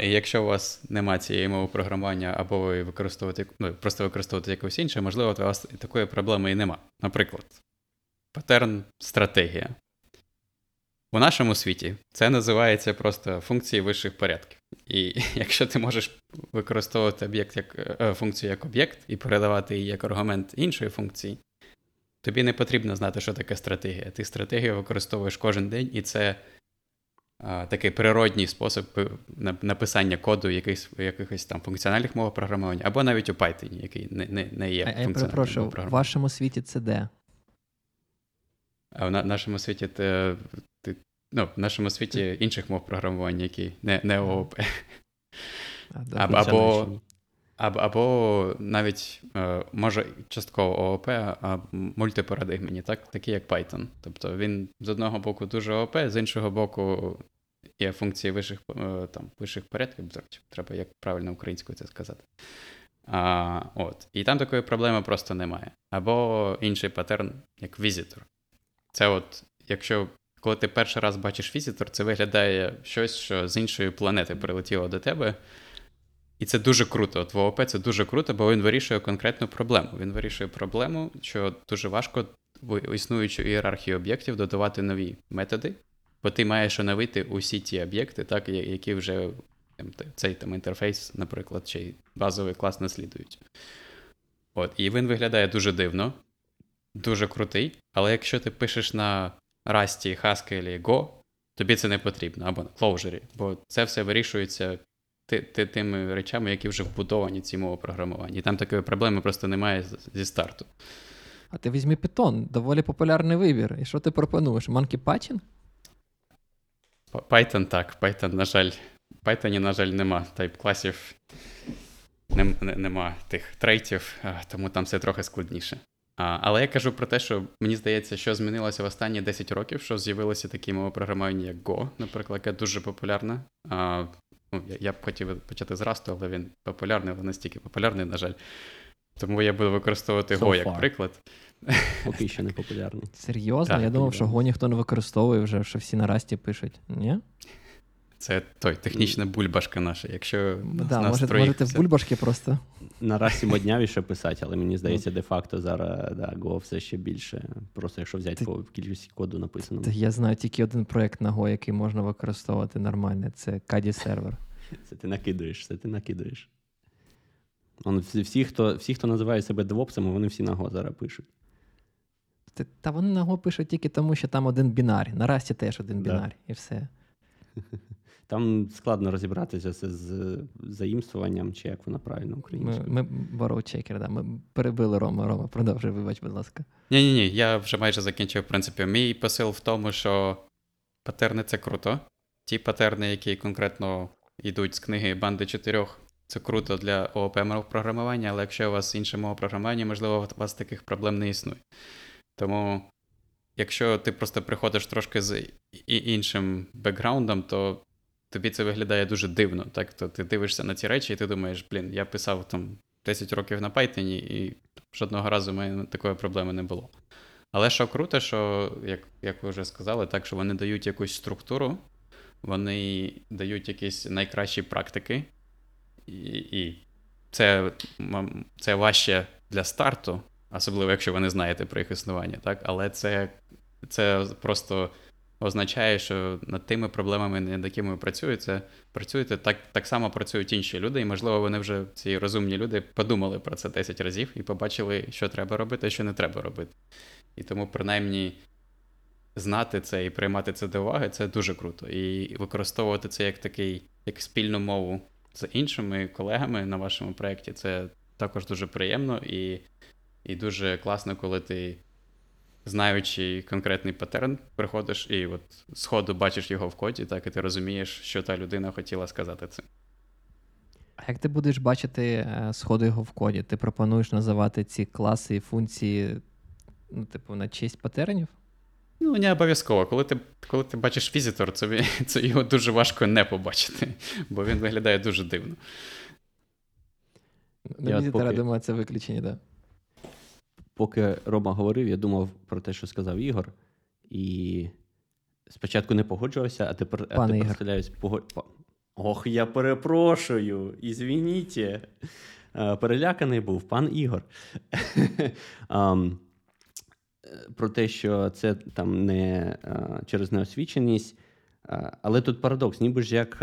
І якщо у вас немає цієї мови програмування, або ви використовуєте ну, просто використовуєте якусь інше, можливо, у вас такої проблеми і нема. Наприклад, патерн стратегія. У нашому світі це називається просто функції вищих порядків. І (laughs) якщо ти можеш використовувати об'єкт як е, функцію як об'єкт і передавати її як аргумент іншої функції, тобі не потрібно знати, що таке стратегія. Ти стратегію використовуєш кожен день, і це а, такий природній спосіб написання коду якихось, якихось там функціональних мов програмування, або навіть у Python, який не не, не є функціональним. Я перепрошую, в вашому світі це де? А в нашому світі ти, ти, ну, в нашому світі інших мов програмування, які не не ООП. Або, або, або, або навіть е, може частково ООП, а мультипарадигмені, так? такі як Python. Тобто він з одного боку дуже ООП, з іншого боку є функції вищих е, там, вищих порядків, треба як правильно українською це сказати. А, от. І там такої проблеми просто немає. Або інший паттерн, як візитор. Це от, якщо коли ти перший раз бачиш візитор, це виглядає щось, що з іншої планети прилетіло до тебе. І це дуже круто. От в ООП це дуже круто, бо він вирішує конкретну проблему. Він вирішує проблему, що дуже важко в існуючу ієрархію об'єктів додавати нові методи, бо ти маєш оновити усі ті об'єкти, так, які вже цей там інтерфейс, наприклад, чи базовий клас наслідують. От, І він виглядає дуже дивно, дуже крутий, але якщо ти пишеш на Rust, Haskell, Go, тобі це не потрібно, або на Clojure, бо це все вирішується тими речами, які вже вбудовані ці мови програмування. І там такої проблеми просто немає зі старту. А ти візьми Python, доволі популярний вибір. І що ти пропонуєш? Monkey Patching? Python так. Python, на жаль, Python, на жаль, нема тайп-класів, нема тих трейтів, тому там все трохи складніше. А, Але я кажу про те, що мені здається, що змінилося в останні 10 років, що з'явилися такі мови програмування, як Go, наприклад, яка дуже популярна. А, ну, Я, я б хотів почати з Rust, але він популярний, але настільки популярний, на жаль. Тому я буду використовувати so Go як приклад. Поки (laughs) що не популярний. Серйозно? Так, я думав, що Go ніхто не використовує вже, що всі на Расті пишуть. Ні? Це той технічна бульбашка наша. Якщо да, нас може, можете в бульбашки просто. На Расі моднявіше писати, але мені здається, де-факто зараз да, Go все ще більше. Просто якщо взяти по кількості коду написано. Я знаю тільки один проєкт на Go, який можна використовувати нормально. Це Kadi сервер. Це ти накидуєш, це ти накидуєш. Он, всі, хто всі, хто називає себе девопсами, вони всі на Go зараз пишуть. Та вони на Go пишуть тільки тому, що там один бінар. На Расті теж один бінар, да. і все. (laughs) Там складно розібратися це з заїмствуванням, чи як воно правильно українською. Ми ми боров-чекер, да. Ми перебили Рома. Рома, продовжуй, вибач, будь ласка. Ні-ні, ні, я вже майже закінчив, в принципі. Мій посил в тому, що патерни це круто. Ті патерни, які конкретно йдуть з книги банди чотирьох, це круто для ООП програмування, але якщо у вас інше мова програмування, можливо, у вас таких проблем не існує. Тому, якщо ти просто приходиш трошки з іншим бекграундом, то тобі це виглядає дуже дивно. Так? То ти дивишся на ці речі, і ти думаєш, блін, я писав там 10 років на Python, і жодного разу в мене такої проблеми не було. Але що круто, що, як як ви вже сказали, так, що вони дають якусь структуру, вони дають якісь найкращі практики, і і це це важче для старту, особливо якщо ви не знаєте про їх існування, так? але це, це просто означає, що над тими проблемами, над якими ви працюєте, працюєте, так так само працюють інші люди, і, можливо, вони вже, ці розумні люди, подумали про це 10 разів і побачили, що треба робити, а що не треба робити. І тому, принаймні, знати це і приймати це до уваги це дуже круто. І використовувати це як такий, як спільну мову з іншими колегами на вашому проєкті, це також дуже приємно і, і дуже класно, коли ти знаючи конкретний паттерн, приходиш і от сходу бачиш його в коді, так і ти розумієш, що та людина хотіла сказати цим. А як ти будеш бачити е, сходи його в коді? Ти пропонуєш називати ці класи і функції, ну, типу, на честь патернів? Ну, не обов'язково. Коли ти коли ти бачиш візитор, це, це його дуже важко не побачити, бо він виглядає дуже дивно. На візитора, поки... думаю, це виключення, так. Да поки Рома говорив, я думав про те, що сказав Ігор, і спочатку не погоджувався, а тепер а тепер схиляюсь погод... Ох, я перепрошую, ізвініть. Переляканий був пан Ігор. (laughs) Про те, що це там не через неосвіченість. Але тут парадокс, ніби ж як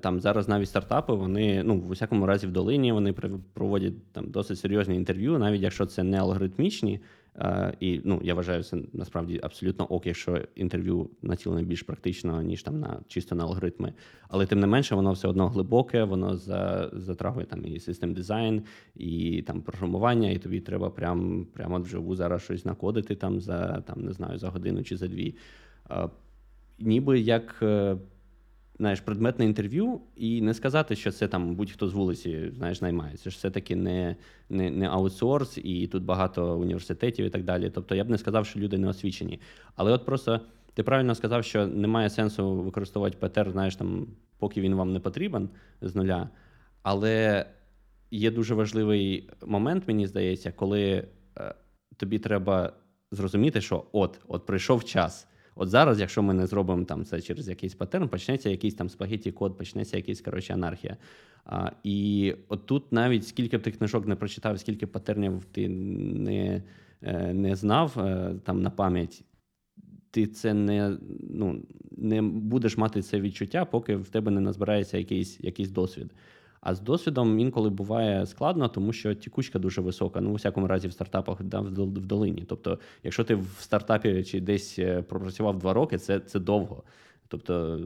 там зараз навіть стартапи, вони ну в усякому разі в долині вони проводять там досить серйозні інтерв'ю, навіть якщо це не алгоритмічні, Uh, і ну, я вважаю це насправді абсолютно ок, якщо інтерв'ю націлене більш практично, ніж там на чисто на алгоритми. Але тим не менше, воно все одно глибоке, воно за, затрагує там і систем дизайн, і там програмування, і тобі треба прям прямо вживу зараз щось накодити там за там, не знаю, за годину чи за дві. Ніби як е, знаєш, предметне інтерв'ю, і не сказати, що це там будь-хто з вулиці знаєш, наймається. Це ж все-таки не не, не аутсорс, і тут багато університетів і так далі. Тобто я б не сказав, що люди не освічені. Але от просто ти правильно сказав, що немає сенсу використовувати ПТР, знаєш, там, поки він вам не потрібен з нуля. Але є дуже важливий момент, мені здається, коли е, тобі треба зрозуміти, що от, от прийшов час. От зараз, якщо ми не зробимо там це через якийсь паттерн, почнеться якийсь там спагеті код, почнеться якийсь коротше, анархія. А, І от тут навіть скільки б ти книжок не прочитав, скільки паттернів ти не е, не знав е, там на пам'ять, ти це не ну, не будеш мати це відчуття, поки в тебе не назбирається якийсь, якийсь досвід. А з досвідом інколи буває складно, тому що тікучка дуже висока. Ну, у всякому разі, в стартапах да, в долині. Тобто, якщо ти в стартапі чи десь е, пропрацював два роки, це це довго. Тобто,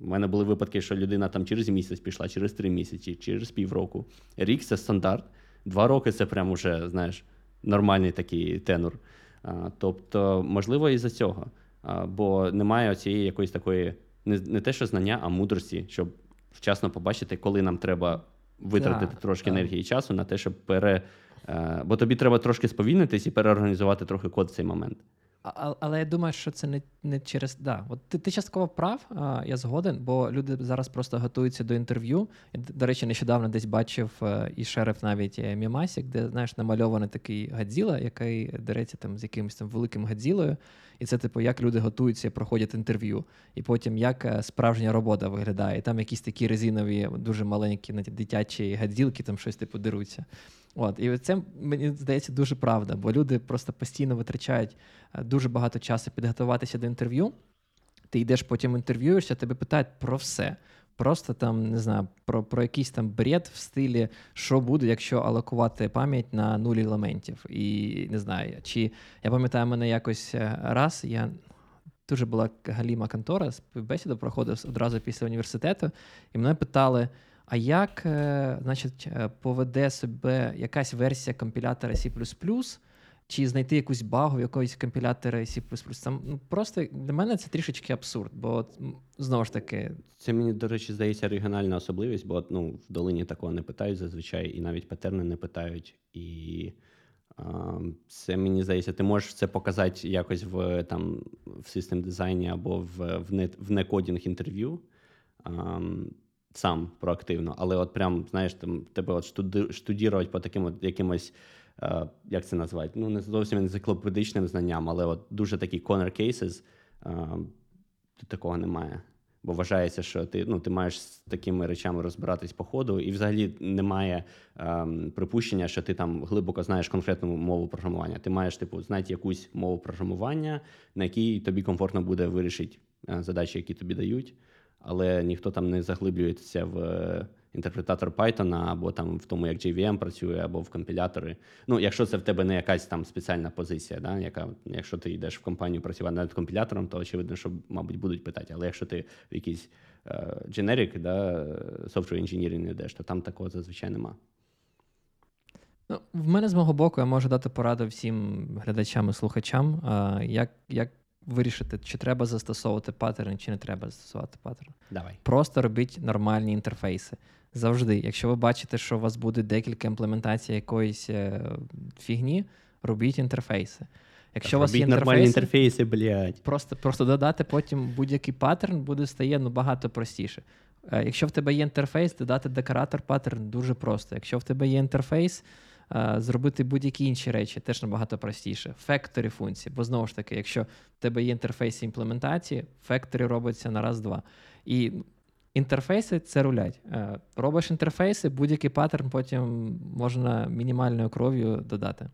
в мене були випадки, що людина там через місяць пішла, через три місяці, через півроку. Рік це стандарт. Два роки це прям уже, знаєш, нормальний такий tenure. А, Тобто, можливо, і за цього. А, Бо немає цієї якоїсь такої, не не те, що знання, а мудрості, щоб вчасно побачити, коли нам треба витратити так, трошки так. енергії і часу на те, щоб пере. Е, бо тобі треба трошки сповільнитись і переорганізувати трохи код в цей момент. Але я думаю, що це не не через. Да, от Ти ти частково прав, а, я згоден, бо люди зараз просто готуються до інтерв'ю. Я, До речі, нещодавно десь бачив е, і шерив навіть е, мемасік, де знаєш, намальований такий Гадзіла, який дереться там з якимось там великим Гадзілою. І це, типу, як люди готуються, проходять інтерв'ю, і потім як е, справжня робота виглядає. І Там якісь такі резинові, дуже маленькі дитячі гадзілки, там щось типу деруться. От, І це мені здається дуже правда, бо люди просто постійно витрачають е, дуже багато часу підготуватися до інтерв'ю. Ти йдеш потім інтерв'юєшся, тебе питають про все. Просто там не знаю, про про якийсь там бред в стилі, що буде, якщо алокувати пам'ять на нуль елементів. І не знаю, чи я пам'ятаю, мене якось е, раз я дуже була галіма контора, співбесіду проходив одразу після університету, і мене питали. А як е, значить, е, поведе себе якась версія компілятора C, чи знайти якусь багу в якоїсь компілятора C++? Там ну, просто для мене це трішечки абсурд, бо знову ж таки. Це мені, до речі, здається, регіональна особливість, бо ну, в долині такого не питають зазвичай, і навіть патерни не питають. І а, це мені здається, ти можеш це показати якось в там в систем дизайні або в в, не, в некодінг інтерв'ю сам проактивно, але от прям, знаєш, там тебе от штудірувати по таким от якимось, е, як це назвати, ну не зовсім енциклопедичним знанням, але от дуже такі corner cases, е, тут такого немає. Бо вважається, що ти ну, ти маєш з такими речами розбиратись по ходу, і взагалі немає ем, припущення, що ти там глибоко знаєш конкретну мову програмування. Ти маєш типу знати якусь мову програмування, на якій тобі комфортно буде вирішити е, задачі, які тобі дають але ніхто там не заглиблюється в е, інтерпретатор Python або там в тому, як JVM працює, або в компілятори. Ну, якщо це в тебе не якась там спеціальна позиція, да, яка, якщо ти йдеш в компанію працювати над компілятором, то очевидно, що, мабуть, будуть питати. Але якщо ти в якийсь generic, да, software engineering йдеш, то там такого зазвичай нема. Ну, В мене з мого боку я можу дати пораду всім глядачам і слухачам, як як вирішити, чи треба застосовувати паттерн, чи не треба застосовувати паттерн. Давай. Просто робіть нормальні інтерфейси. Завжди. Якщо ви бачите, що у вас буде декілька імплементацій якоїсь е, фігні, робіть інтерфейси. Якщо у вас є нормальні інтерфейси, блядь. Просто просто додати потім будь-який паттерн буде стає набагато простіше. Е, якщо в тебе є інтерфейс, додати декоратор паттерн дуже просто. Якщо в тебе є інтерфейс, зробити будь-які інші речі теж набагато простіше. Фекторі функції, бо знову ж таки, якщо в тебе є інтерфейс імплементації, фекторі робиться на раз-два. І інтерфейси це рулять. Е, робиш інтерфейси, будь-який паттерн потім можна мінімальною кров'ю додати.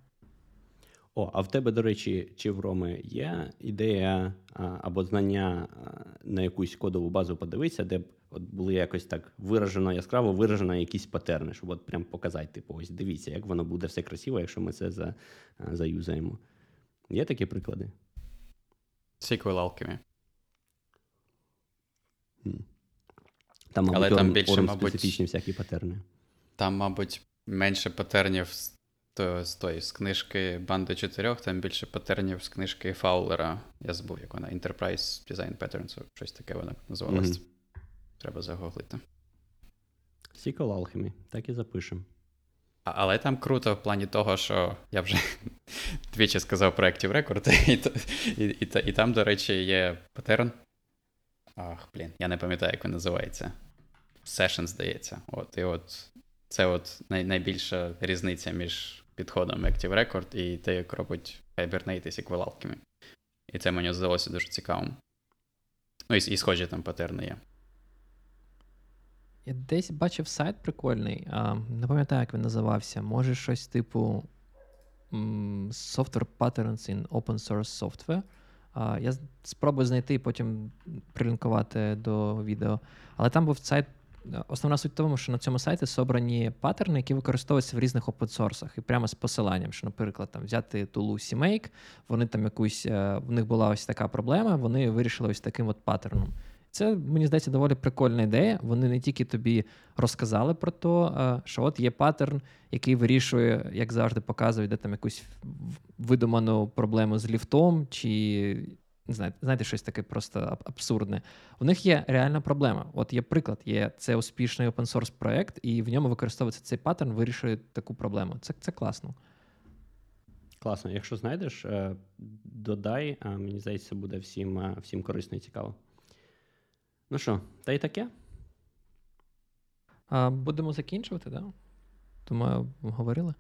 О, а в тебе, до речі, чи в Роми є ідея або знання на якусь кодову базу подивитися, де б от були якось так виражено, яскраво виражено якісь патерни, щоб от прям показати, типу, ось дивіться, як воно буде все красиво, якщо ми це за, заюзаємо. Є такі приклади? SQL Alchemy. Там, мабуть, Але там більше, мабуть, специфічні всякі патерни. Там, мабуть, менше патернів з, то, з, тої, з книжки Банди чотирьох, там більше патернів з книжки Фаулера. Я забув, як вона. Enterprise Design Patterns, щось таке вона називалась. Мгм. Треба загуглити. SQL Alchemy, так і запишемо. Але там круто в плані того, що я вже (laughs) двічі сказав про Active Record, (laughs) і, і, і, і там, до речі, є патерн. Ах, блін, я не пам'ятаю, як він називається. Session, здається. От, і от це от най, найбільша різниця між підходом Active Record і те, як робить Hibernate і SQL Alchemy. І це мені здалося дуже цікавим. Ну, і, і схожі там патерни є. Я десь бачив сайт прикольний, а, не пам'ятаю, як він називався. Може, щось типу Software Patterns in Open Source Software. А, я спробую знайти і потім прилінкувати до відео. Але там був сайт. Основна суть в тому, що на цьому сайті собрані паттерни, які використовуються в різних опенсорсах, і прямо з посиланням, що, наприклад, там взяти тулу CMake, вони там якусь, е, в них була ось така проблема, вони вирішили ось таким от паттерном. Це, мені здається, доволі прикольна ідея. Вони не тільки тобі розказали про те, що от є паттерн, який вирішує, як завжди, показує, де там якусь видуману проблему з ліфтом, чи не знаю, знаєте, щось таке просто абсурдне. У них є реальна проблема. От є приклад, є це успішний open source проект, і в ньому використовується цей паттерн, вирішує таку проблему. Це, це класно. Класно. Якщо знайдеш, е, додай, мені здається, буде всім, е, всім корисно і цікаво. Ну що, та й таке? А, Будемо закінчувати, да? Думаю, говорили.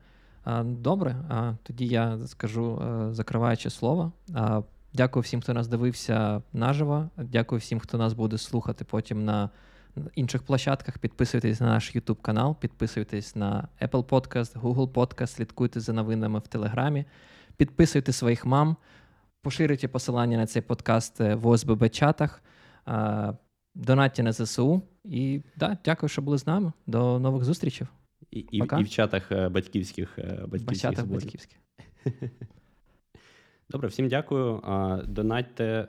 А, Добре, а, тоді я скажу е, закриваюче слово. А, Дякую всім, хто нас дивився наживо. Дякую всім, хто нас буде слухати потім на інших площадках. Підписуйтесь на наш YouTube канал, підписуйтесь на Apple Podcast, Google Podcast, слідкуйте за новинами в Телеграмі, підписуйте своїх мам, поширюйте посилання на цей подкаст в ОСББ-чатах. А, Донатьте на ЗСУ. І да, дякую, що були з нами. До нових зустрічей. І, і, Пока. і в чатах е, батьківських, е, батьківських Бачата зборів. батьківських. (laughs) Добре, всім дякую. Донатьте,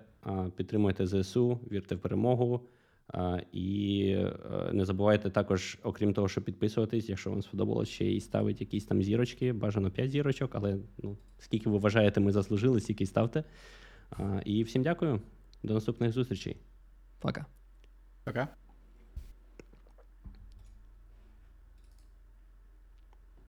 підтримуйте ЗСУ, вірте в перемогу. І е, не забувайте також, окрім того, що підписуватись, якщо вам сподобалось ще і ставити якісь там зірочки, бажано 5 зірочок, але ну, скільки ви вважаєте, ми заслужили, стільки ставте. І всім дякую. До наступних зустрічей. Пока. Пока.